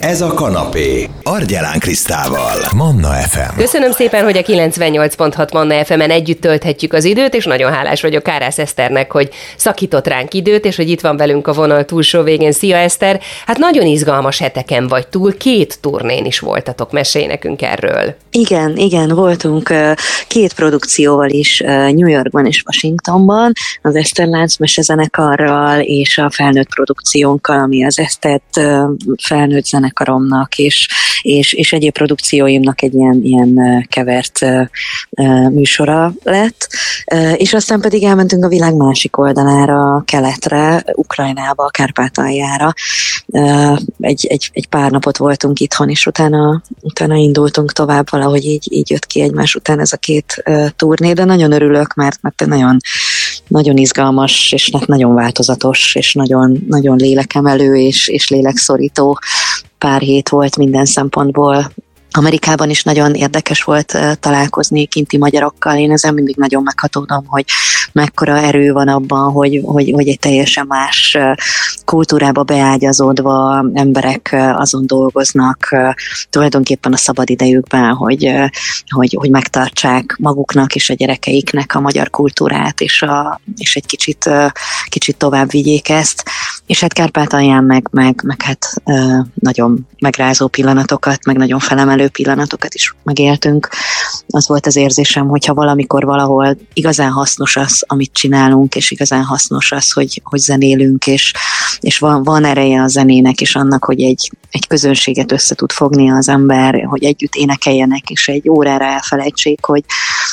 Ez a kanapé. Argyelán Krisztával. Manna FM. Köszönöm szépen, hogy a 98.6 Manna FM-en együtt tölthetjük az időt, és nagyon hálás vagyok Kárász Eszternek, hogy szakított ránk időt, és hogy itt van velünk a vonal túlsó végén. Szia Eszter! Hát nagyon izgalmas heteken vagy túl, két turnén is voltatok, mesélj nekünk erről. Igen, igen, voltunk két produkcióval is New Yorkban és Washingtonban, az Eszter Lánc mesezenekarral és a felnőtt produkciónkkal, ami az Esztert felnőtt zenekaromnak és, és, és egyéb produkcióimnak egy ilyen, ilyen kevert műsora lett. És aztán pedig elmentünk a világ másik oldalára, keletre, Ukrajnába, Kárpátaljára. Egy, egy, egy pár napot voltunk itthon, és utána, utána indultunk tovább, valahogy így, így jött ki egymás után ez a két turné, de nagyon örülök, mert, mert nagyon, nagyon izgalmas, és nagyon változatos, és nagyon, nagyon lélekemelő, és, és lélekszorító pár hét volt minden szempontból. Amerikában is nagyon érdekes volt találkozni kinti magyarokkal. Én ezen mindig nagyon meghatódom, hogy mekkora erő van abban, hogy, hogy, hogy egy teljesen más kultúrába beágyazódva emberek azon dolgoznak tulajdonképpen a szabadidejükben, hogy, hogy, hogy megtartsák maguknak és a gyerekeiknek a magyar kultúrát, és, a, és egy kicsit, kicsit tovább vigyék ezt. És hát Kárpátalján meg, meg, meg hát nagyon megrázó pillanatokat, meg nagyon felemelő pillanatokat is megéltünk. Az volt az érzésem, hogyha valamikor valahol igazán hasznos az, amit csinálunk, és igazán hasznos az, hogy, hogy zenélünk, és, és van, van ereje a zenének, és annak, hogy egy, egy közönséget össze tud fogni az ember, hogy együtt énekeljenek, és egy órára elfelejtsék, hogy,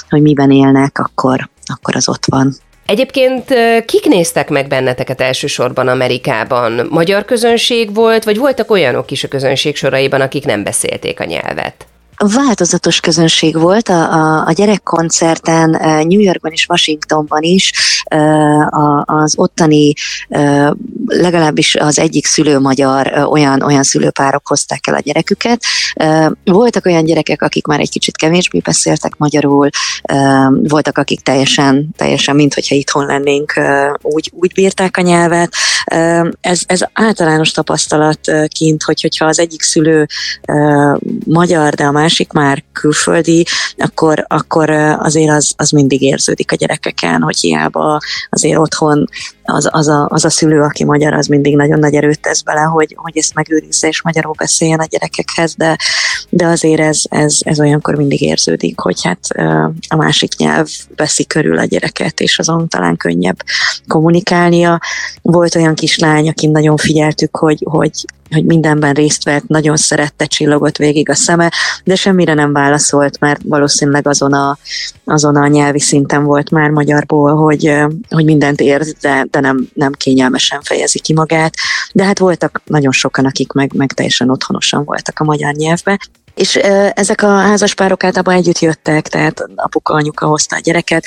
hogy miben élnek, akkor, akkor az ott van. Egyébként kik néztek meg benneteket elsősorban Amerikában? Magyar közönség volt, vagy voltak olyanok is a közönség soraiban, akik nem beszélték a nyelvet? Változatos közönség volt a, a, a gyerekkoncerten New Yorkban és Washingtonban is, az ottani legalábbis az egyik szülő magyar olyan, olyan szülőpárok hozták el a gyereküket. Voltak olyan gyerekek, akik már egy kicsit kevésbé beszéltek magyarul, voltak, akik teljesen, teljesen mint hogyha itthon lennénk, úgy, úgy bírták a nyelvet. Ez, ez általános tapasztalat kint, hogy, hogyha az egyik szülő magyar, de a másik már külföldi, akkor, akkor azért az, az mindig érződik a gyerekeken, hogy hiába azért otthon az, az, a, az a szülő, aki magyar, az mindig nagyon nagy erőt tesz bele, hogy, hogy ezt megőrizze és magyarul beszéljen a gyerekekhez, de, de azért ez, ez, ez olyankor mindig érződik, hogy hát a másik nyelv veszi körül a gyereket, és azon talán könnyebb kommunikálnia. Volt olyan kislány, akin nagyon figyeltük, hogy, hogy hogy mindenben részt vett, nagyon szerette, csillogott végig a szeme, de semmire nem válaszolt, mert valószínűleg azon a, azon a nyelvi szinten volt már magyarból, hogy, hogy mindent érz, de, de nem, nem kényelmesen fejezi ki magát. De hát voltak nagyon sokan, akik meg, meg teljesen otthonosan voltak a magyar nyelvbe. És ezek a házaspárok általában együtt jöttek, tehát apuka, anyuka hozta a gyereket.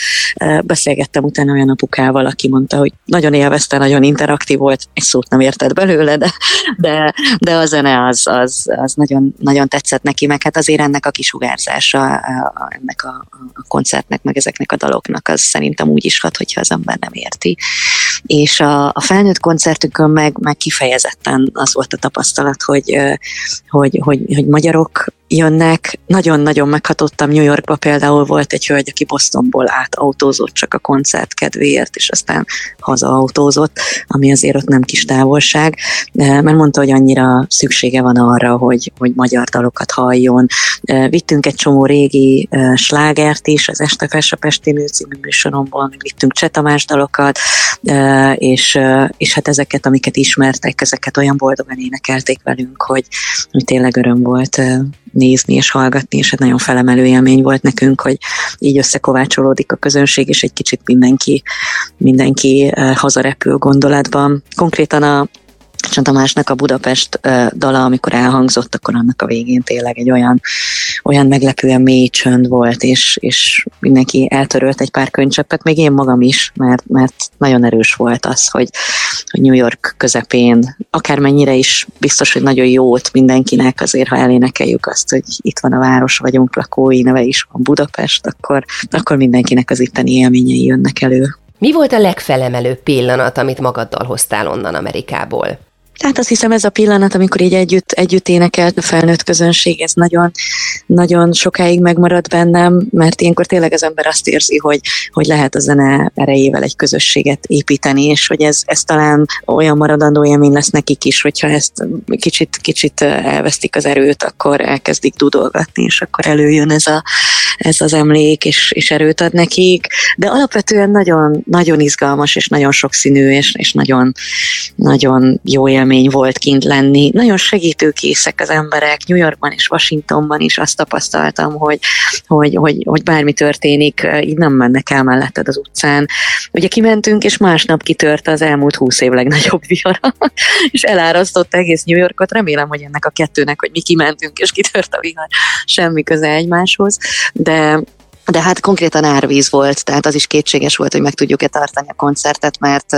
Beszélgettem utána olyan apukával, aki mondta, hogy nagyon élvezte, nagyon interaktív volt, egy szót nem értett belőle, de, de, de a zene az, az, az nagyon, nagyon tetszett neki, meg hát azért ennek a kisugárzása, ennek a, a koncertnek, meg ezeknek a daloknak, az szerintem úgy is hat, hogyha az ember nem érti. És a, a felnőtt koncertükön meg, meg kifejezetten az volt a tapasztalat, hogy, hogy, hogy, hogy magyarok jönnek. Nagyon-nagyon meghatottam New Yorkba például volt egy hölgy, aki Bostonból átautózott csak a koncert kedvéért, és aztán hazaautózott, ami azért ott nem kis távolság, mert mondta, hogy annyira szüksége van arra, hogy, hogy magyar dalokat halljon. Vittünk egy csomó régi slágert is, az Este Fes a Pesti Nő című műsoromból, vittünk Csetamás dalokat, és, és hát ezeket, amiket ismertek, ezeket olyan boldogan énekelték velünk, hogy, hogy tényleg öröm volt nézni és hallgatni, és egy nagyon felemelő élmény volt nekünk, hogy így összekovácsolódik a közönség, és egy kicsit mindenki, mindenki hazarepül gondolatban. Konkrétan a Csont Tamásnak a Budapest dala, amikor elhangzott, akkor annak a végén tényleg egy olyan, olyan meglepően mély csönd volt, és, és mindenki eltörölt egy pár könycseppet, még én magam is, mert, mert nagyon erős volt az, hogy, hogy New York közepén, akármennyire is biztos, hogy nagyon jót mindenkinek, azért ha elénekeljük azt, hogy itt van a város, vagyunk lakói, neve is van Budapest, akkor, akkor mindenkinek az itteni élményei jönnek elő. Mi volt a legfelemelőbb pillanat, amit magaddal hoztál onnan Amerikából? Tehát azt hiszem ez a pillanat, amikor így együtt, együtt énekelt a felnőtt közönség, ez nagyon, nagyon sokáig megmarad bennem, mert ilyenkor tényleg az ember azt érzi, hogy, hogy lehet a zene erejével egy közösséget építeni, és hogy ez, ez talán olyan maradandó élmény lesz nekik is, hogyha ezt kicsit, kicsit elvesztik az erőt, akkor elkezdik dudolgatni, és akkor előjön ez, a, ez az emlék, és, és erőt ad nekik. De alapvetően nagyon, nagyon izgalmas, és nagyon sokszínű, és, és nagyon, nagyon jó élmény volt kint lenni. Nagyon segítőkészek az emberek, New Yorkban és Washingtonban is azt tapasztaltam, hogy, hogy, hogy, hogy bármi történik, így nem mennek el melletted az utcán. Ugye kimentünk, és másnap kitört az elmúlt húsz év legnagyobb vihara, és elárasztott egész New Yorkot. Remélem, hogy ennek a kettőnek, hogy mi kimentünk, és kitört a vihar, semmi köze egymáshoz, de de hát konkrétan árvíz volt, tehát az is kétséges volt, hogy meg tudjuk-e tartani a koncertet, mert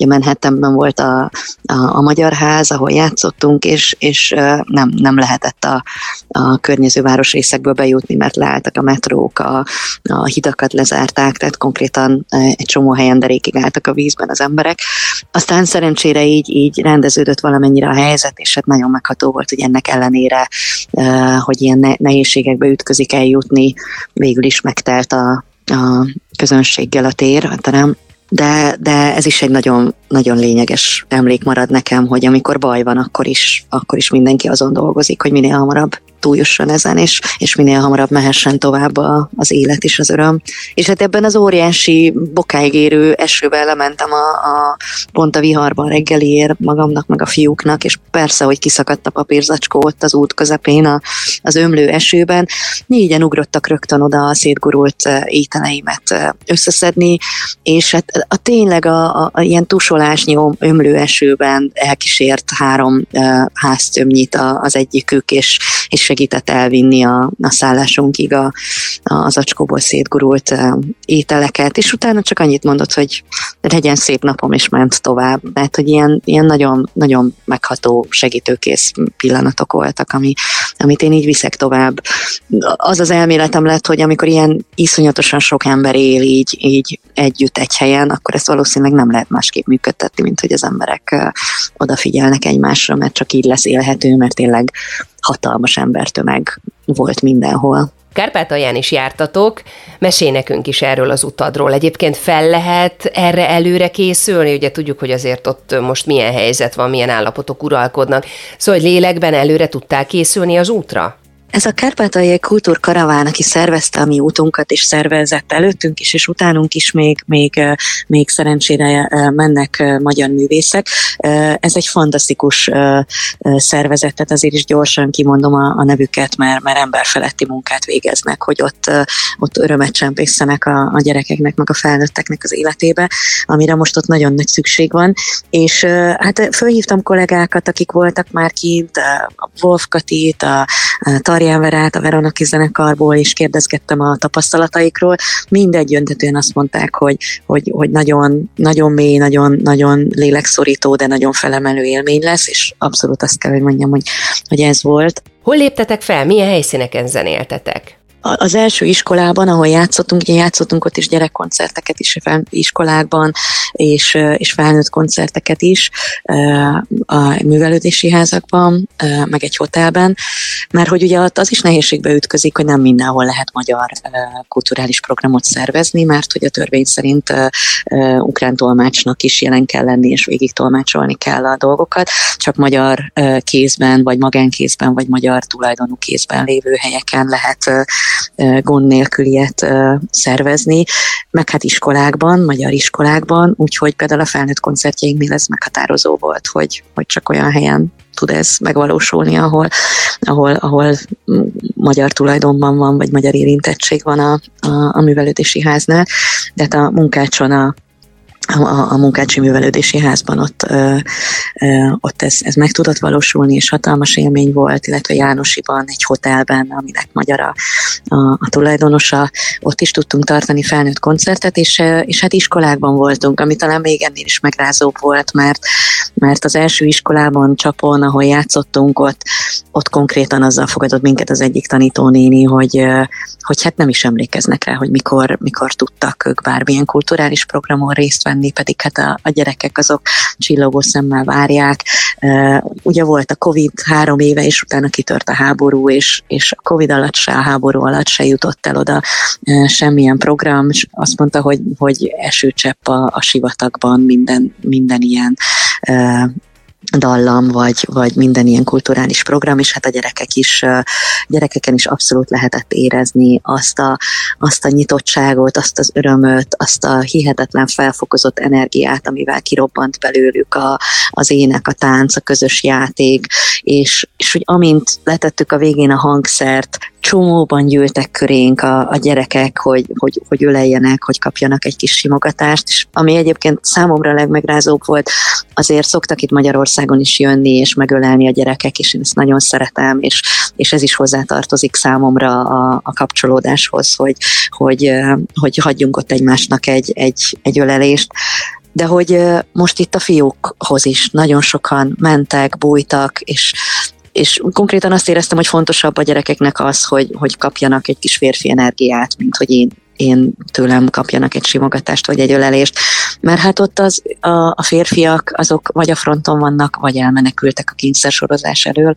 ugye Manhattanben volt a, a, a Magyar Ház, ahol játszottunk, és, és nem, nem lehetett a, a környező városrészekből bejutni, mert leálltak a metrók, a, a hidakat lezárták, tehát konkrétan egy csomó helyen derékig álltak a vízben az emberek. Aztán szerencsére így, így rendeződött valamennyire a helyzet, és hát nagyon megható volt, hogy ennek ellenére, hogy ilyen nehézségekbe ütközik eljutni, végül is megtelt a, a közönséggel a tér, a terem, de, de ez is egy nagyon, nagyon lényeges emlék marad nekem, hogy amikor baj van, akkor is, akkor is mindenki azon dolgozik, hogy minél hamarabb túljusson ezen, és, és minél hamarabb mehessen tovább a, az élet és az öröm. És hát ebben az óriási bokáig érő esőben lementem a, a, pont a viharban reggeliért magamnak, meg a fiúknak, és persze, hogy kiszakadt a papírzacskó ott az út közepén a, az ömlő esőben. Négyen ugrottak rögtön oda a szétgurult ételeimet összeszedni, és hát a, tényleg a, a, a ilyen tusolásnyi ömlő esőben elkísért három uh, háztömnyit az egyikük, és, és segített elvinni a, a szállásunkig a, a, az acskóból szétgurult ételeket, és utána csak annyit mondott, hogy legyen szép napom, és ment tovább, mert hogy ilyen, ilyen nagyon, nagyon megható, segítőkész pillanatok voltak, ami, amit én így viszek tovább. Az az elméletem lett, hogy amikor ilyen iszonyatosan sok ember él így, így együtt egy helyen, akkor ezt valószínűleg nem lehet másképp működtetni, mint hogy az emberek odafigyelnek egymásra, mert csak így lesz élhető, mert tényleg hatalmas embertömeg volt mindenhol. Kárpátalján is jártatok, mesélj nekünk is erről az utadról. Egyébként fel lehet erre előre készülni? Ugye tudjuk, hogy azért ott most milyen helyzet van, milyen állapotok uralkodnak. Szóval, hogy lélekben előre tudtál készülni az útra? Ez a Kárpátaljai Kultúrkaraván, aki szervezte a mi útunkat, és szervezett előttünk is, és utánunk is még, még, még szerencsére mennek magyar művészek. Ez egy fantasztikus szervezet, tehát azért is gyorsan kimondom a, a nevüket, mert, mert emberfeletti munkát végeznek, hogy ott, ott örömet csempészenek a, a gyerekeknek, meg a felnőtteknek az életébe, amire most ott nagyon nagy szükség van. És hát fölhívtam kollégákat, akik voltak már kint, a Wolf Katit, a, a Verát a Veronaki zenekarból, és kérdezgettem a tapasztalataikról. Mindegy öntetően azt mondták, hogy, hogy, hogy nagyon, nagyon mély, nagyon, nagyon lélekszorító, de nagyon felemelő élmény lesz, és abszolút azt kell, hogy mondjam, hogy, hogy ez volt. Hol léptetek fel? Milyen helyszíneken zenéltetek? Az első iskolában, ahol játszottunk, ugye játszottunk ott is gyerekkoncerteket is iskolákban, és, és felnőtt koncerteket is a művelődési házakban, meg egy hotelben, mert hogy ugye az is nehézségbe ütközik, hogy nem mindenhol lehet magyar kulturális programot szervezni, mert hogy a törvény szerint ukrán tolmácsnak is jelen kell lenni, és végig tolmácsolni kell a dolgokat, csak magyar kézben, vagy magánkézben, vagy magyar tulajdonú kézben lévő helyeken lehet gond nélkül ilyet szervezni, meg hát iskolákban, magyar iskolákban, úgyhogy például a felnőtt koncertjeinknél ez meghatározó volt, hogy, hogy csak olyan helyen tud ez megvalósulni, ahol, ahol, ahol magyar tulajdonban van, vagy magyar érintettség van a, a, a művelődési háznál. De hát a munkácson a a, a Munkácsi Művelődési Házban ott, ö, ö, ott ez, ez meg tudott valósulni, és hatalmas élmény volt, illetve Jánosiban, egy hotelben, aminek magyar a, a, a tulajdonosa, ott is tudtunk tartani felnőtt koncertet, és, és hát iskolákban voltunk, ami talán még ennél is megrázóbb volt, mert, mert az első iskolában, Csapon, ahol játszottunk, ott, ott konkrétan azzal fogadott minket az egyik tanítónéni, hogy, hogy hát nem is emlékeznek rá, hogy mikor, mikor tudtak ők bármilyen kulturális programon részt venni, pedig hát a, a gyerekek azok csillogó szemmel várják. Ugye volt a Covid három éve, és utána kitört a háború, és, és a Covid alatt se, a háború alatt se jutott el oda semmilyen program, és azt mondta, hogy, hogy esőcsepp a, a sivatagban minden, minden ilyen uh, dallam, vagy, vagy minden ilyen kulturális program, és hát a gyerekek is, gyerekeken is abszolút lehetett érezni azt a, azt a nyitottságot, azt az örömöt, azt a hihetetlen felfokozott energiát, amivel kirobbant belőlük a, az ének, a tánc, a közös játék, és, és hogy amint letettük a végén a hangszert, csomóban gyűltek körénk a, a gyerekek, hogy, hogy, hogy öleljenek, hogy kapjanak egy kis simogatást, és ami egyébként számomra legmegrázóbb volt, azért szoktak itt Magyarországon is jönni és megölelni a gyerekek, és én ezt nagyon szeretem, és, és ez is hozzátartozik számomra a, a kapcsolódáshoz, hogy, hogy, hogy hagyjunk ott egymásnak egy, egy, egy ölelést. De hogy most itt a fiúkhoz is nagyon sokan mentek, bújtak, és és konkrétan azt éreztem, hogy fontosabb a gyerekeknek az, hogy, hogy kapjanak egy kis férfi energiát, mint hogy én én tőlem kapjanak egy simogatást vagy egy ölelést, mert hát ott az, a, a férfiak azok vagy a fronton vannak, vagy elmenekültek a kényszersorozás elől,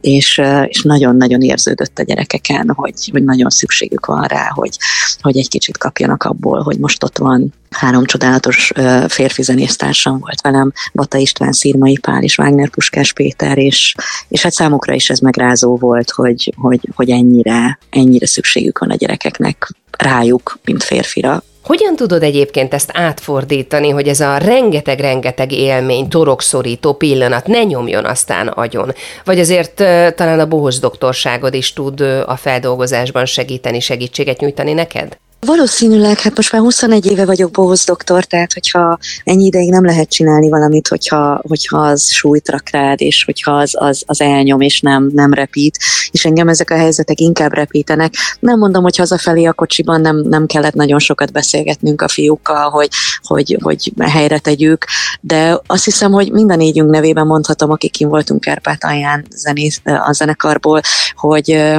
és, és nagyon-nagyon érződött a gyerekeken, hogy, hogy nagyon szükségük van rá, hogy, hogy egy kicsit kapjanak abból, hogy most ott van három csodálatos férfi zenésztársam volt velem, Bata István, Szirmai Pál és Wagner Puskás Péter, és, és hát számukra is ez megrázó volt, hogy, hogy, hogy ennyire, ennyire szükségük van a gyerekeknek rájuk, mint férfira. Hogyan tudod egyébként ezt átfordítani, hogy ez a rengeteg-rengeteg élmény, torokszorító pillanat ne nyomjon aztán agyon? Vagy azért talán a bohos doktorságod is tud a feldolgozásban segíteni, segítséget nyújtani neked? Valószínűleg, hát most már 21 éve vagyok bohóz doktor, tehát hogyha ennyi ideig nem lehet csinálni valamit, hogyha, hogyha az súlyt rak rád, és hogyha az, az, az elnyom, és nem, nem repít, és engem ezek a helyzetek inkább repítenek. Nem mondom, hogy hazafelé a kocsiban nem, nem kellett nagyon sokat beszélgetnünk a fiúkkal, hogy, hogy, hogy helyre tegyük, de azt hiszem, hogy minden négyünk nevében mondhatom, akik kim voltunk Kárpátalján zenész, a zenekarból, hogy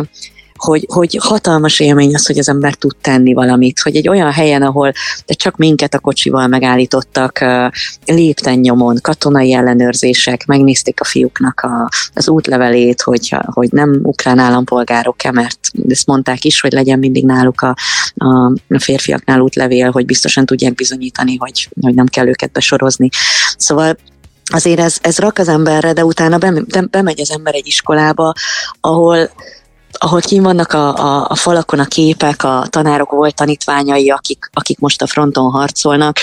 hogy, hogy hatalmas élmény az, hogy az ember tud tenni valamit, hogy egy olyan helyen, ahol de csak minket a kocsival megállítottak lépten nyomon, katonai ellenőrzések, megnézték a fiúknak a, az útlevelét, hogy, hogy nem ukrán állampolgárok-e, mert ezt mondták is, hogy legyen mindig náluk a, a férfiaknál útlevél, hogy biztosan tudják bizonyítani, hogy, hogy nem kell őket besorozni. Szóval azért ez, ez rak az emberre, de utána bemegy az ember egy iskolába, ahol ahol kim vannak a, a, a falakon a képek, a tanárok volt tanítványai, akik, akik most a fronton harcolnak,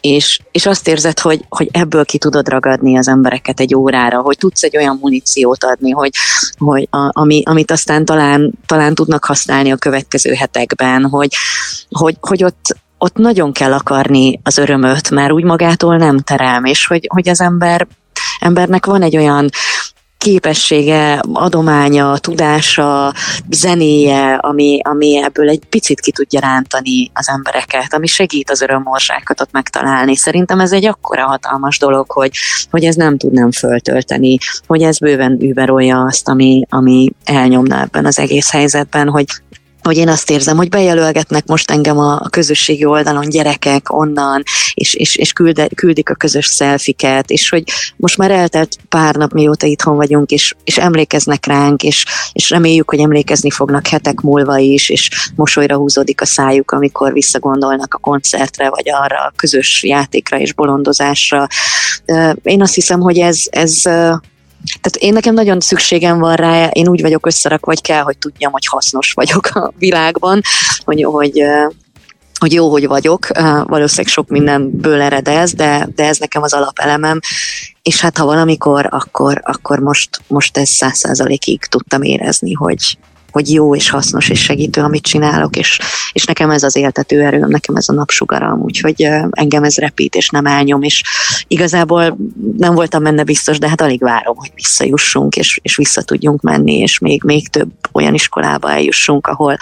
és, és azt érzed, hogy, hogy ebből ki tudod ragadni az embereket egy órára, hogy tudsz egy olyan muníciót adni, hogy, hogy a, ami, amit aztán talán, talán tudnak használni a következő hetekben, hogy, hogy, hogy ott, ott nagyon kell akarni az örömöt, mert úgy magától nem terem, és hogy, hogy az ember embernek van egy olyan képessége, adománya, tudása, zenéje, ami, ami ebből egy picit ki tudja rántani az embereket, ami segít az örömmorzsákat ott megtalálni. Szerintem ez egy akkora hatalmas dolog, hogy, hogy ez nem tudnám föltölteni, hogy ez bőven überolja azt, ami, ami elnyomna ebben az egész helyzetben, hogy hogy én azt érzem, hogy bejelölgetnek most engem a, a közösségi oldalon gyerekek onnan, és, és, és külde, küldik a közös szelfiket, és hogy most már eltelt pár nap, mióta itthon vagyunk, és, és emlékeznek ránk, és, és reméljük, hogy emlékezni fognak hetek múlva is, és mosolyra húzódik a szájuk, amikor visszagondolnak a koncertre, vagy arra a közös játékra és bolondozásra. Én azt hiszem, hogy ez, ez tehát én nekem nagyon szükségem van rá, én úgy vagyok összerak, vagy kell, hogy tudjam, hogy hasznos vagyok a világban, hogy, hogy, hogy jó, hogy vagyok, valószínűleg sok mindenből ered ez, de, de ez nekem az alapelemem, és hát ha valamikor, akkor, akkor most, most ez száz százalékig tudtam érezni, hogy, hogy jó és hasznos és segítő, amit csinálok, és, és nekem ez az éltető erőm, nekem ez a napsugaram, úgyhogy engem ez repít, és nem elnyom, és igazából nem voltam benne biztos, de hát alig várom, hogy visszajussunk, és, és vissza tudjunk menni, és még, még több olyan iskolába eljussunk, ahol,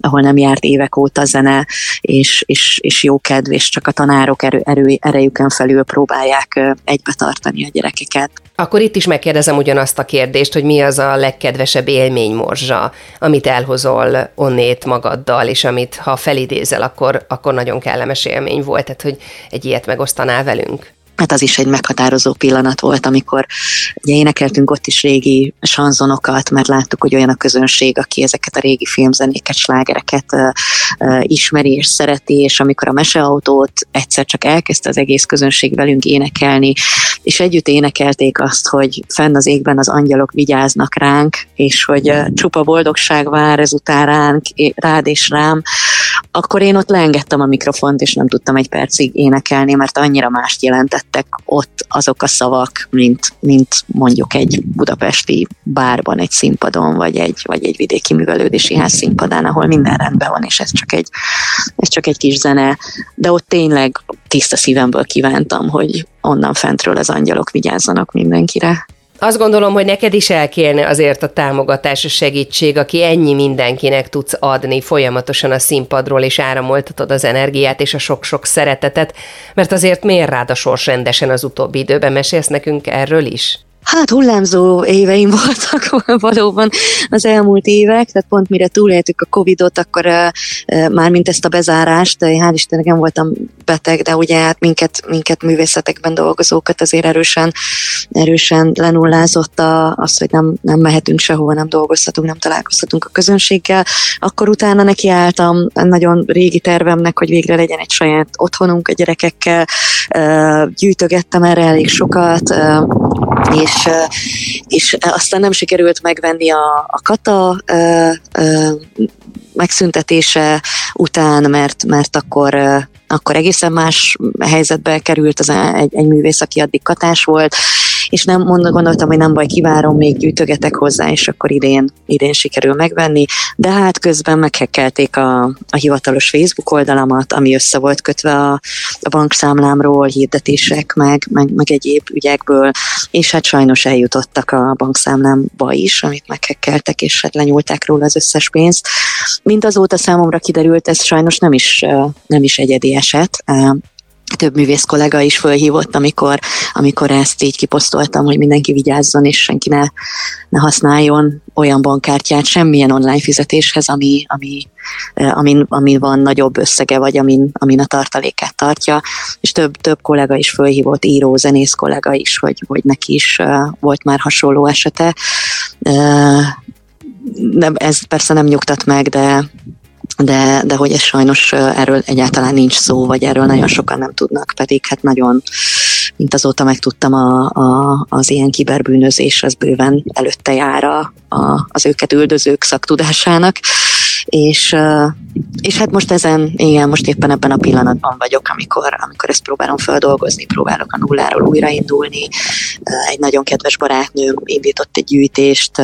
ahol nem járt évek óta zene, és, és, és jó kedv, és csak a tanárok erő, erő, erejükön felül próbálják egybe tartani a gyerekeket. Akkor itt is megkérdezem ugyanazt a kérdést, hogy mi az a legkedvesebb élménymorzsa, amit elhozol onnét magaddal, és amit ha felidézel, akkor, akkor nagyon kellemes élmény volt, tehát hogy egy ilyet megosztanál velünk hát az is egy meghatározó pillanat volt, amikor ugye énekeltünk ott is régi sanzonokat, mert láttuk, hogy olyan a közönség, aki ezeket a régi filmzenéket, slágereket ismeri és szereti, és amikor a meseautót egyszer csak elkezdte az egész közönség velünk énekelni, és együtt énekelték azt, hogy fenn az égben az angyalok vigyáznak ránk, és hogy csupa boldogság vár ezután ránk, rád és rám, akkor én ott leengedtem a mikrofont, és nem tudtam egy percig énekelni, mert annyira mást jelentettek ott azok a szavak, mint, mint mondjuk egy budapesti bárban, egy színpadon, vagy egy, vagy egy vidéki művelődési ház színpadán, ahol minden rendben van, és ez csak egy, ez csak egy kis zene. De ott tényleg tiszta szívemből kívántam, hogy onnan fentről az angyalok vigyázzanak mindenkire. Azt gondolom, hogy neked is elkérne azért a támogatás, a segítség, aki ennyi mindenkinek tudsz adni folyamatosan a színpadról, és áramoltatod az energiát és a sok-sok szeretetet, mert azért miért rád a sors rendesen az utóbbi időben? Mesélsz nekünk erről is? Hát hullámzó éveim voltak valóban az elmúlt évek, tehát pont mire túléltük a Covid-ot, akkor már mint ezt a bezárást, hál' Istennek nem voltam beteg, de ugye hát minket, minket művészetekben dolgozókat azért erősen, erősen lenullázott a, az, hogy nem, nem mehetünk sehova, nem dolgozhatunk, nem találkozhatunk a közönséggel. Akkor utána nekiálltam nagyon régi tervemnek, hogy végre legyen egy saját otthonunk a gyerekekkel, gyűjtögettem erre elég sokat, és, és aztán nem sikerült megvenni a, a kata megszüntetése után, mert, mert akkor akkor egészen más helyzetbe került az egy, egy művész, aki addig katás volt, és nem gondoltam, hogy nem baj, kivárom, még gyűjtögetek hozzá, és akkor idén, idén sikerül megvenni, de hát közben meghekkelték a, a hivatalos Facebook oldalamat, ami össze volt kötve a, a bankszámlámról, hirdetések, meg, meg, meg egyéb ügyekből, és hát sajnos eljutottak a bankszámlámba is, amit meghekkeltek, és hát lenyúlták róla az összes pénzt. Mint azóta számomra kiderült, ez sajnos nem is, nem is egyedi eset több művész kollega is fölhívott, amikor, amikor ezt így kiposztoltam, hogy mindenki vigyázzon, és senki ne, ne használjon olyan bankkártyát semmilyen online fizetéshez, ami, ami, amin, amin van nagyobb összege, vagy amin, amin a tartalékát tartja. És több, több kollega is fölhívott, író, zenész kollega is, hogy, hogy neki is volt már hasonló esete. Nem, ez persze nem nyugtat meg, de, de, de hogy ez sajnos erről egyáltalán nincs szó, vagy erről nagyon sokan nem tudnak, pedig hát nagyon, mint azóta megtudtam, a, a, az ilyen kiberbűnözés az bőven előtte jár a, a, az őket üldözők szaktudásának, és, és hát most ezen, igen, most éppen ebben a pillanatban vagyok, amikor, amikor ezt próbálom feldolgozni, próbálok a nulláról újraindulni. Egy nagyon kedves barátnőm indított egy gyűjtést,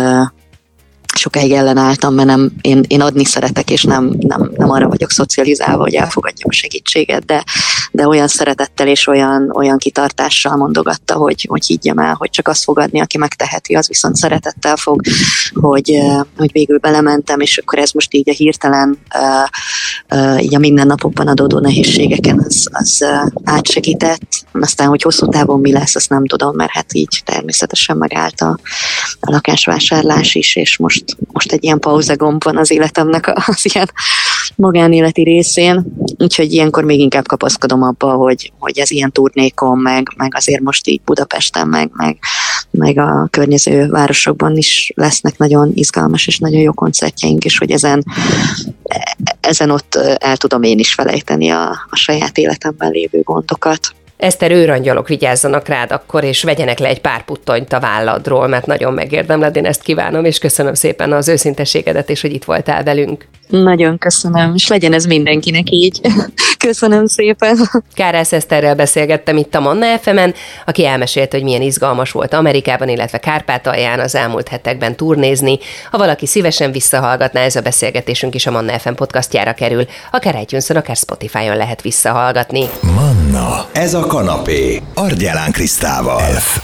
sokáig ellenálltam, mert nem, én, én adni szeretek, és nem, nem, nem arra vagyok szocializálva, hogy elfogadjam a segítséget, de, de olyan szeretettel és olyan, olyan kitartással mondogatta, hogy, hogy higgyem el, hogy csak azt fogadni, aki megteheti, az viszont szeretettel fog, hogy, hogy végül belementem, és akkor ez most így a hirtelen, így a mindennapokban adódó nehézségeken az, az átsegített. Aztán, hogy hosszú távon mi lesz, azt nem tudom, mert hát így természetesen megállt a, a lakásvásárlás is, és most most egy ilyen pauzegomb van az életemnek az ilyen magánéleti részén, úgyhogy ilyenkor még inkább kapaszkodom abba, hogy, hogy ez ilyen turnékon, meg, meg azért most így Budapesten, meg, meg, meg a környező városokban is lesznek nagyon izgalmas és nagyon jó koncertjeink, és hogy ezen, ezen ott el tudom én is felejteni a, a saját életemben lévő gondokat. Eszter őrangyalok vigyázzanak rád akkor, és vegyenek le egy pár puttanyt a válladról, mert nagyon megérdemled, én ezt kívánom, és köszönöm szépen az őszintességedet, és hogy itt voltál velünk. Nagyon köszönöm, és legyen ez mindenkinek így. Köszönöm szépen. Kárász Eszterrel beszélgettem itt a Manna fm aki elmesélt, hogy milyen izgalmas volt Amerikában, illetve Kárpátalján az elmúlt hetekben turnézni. Ha valaki szívesen visszahallgatná, ez a beszélgetésünk is a Manna FM podcastjára kerül. Akár itunes akár Spotify-on lehet visszahallgatni. Manna, ez a kanapé, Argyelán Krisztával. F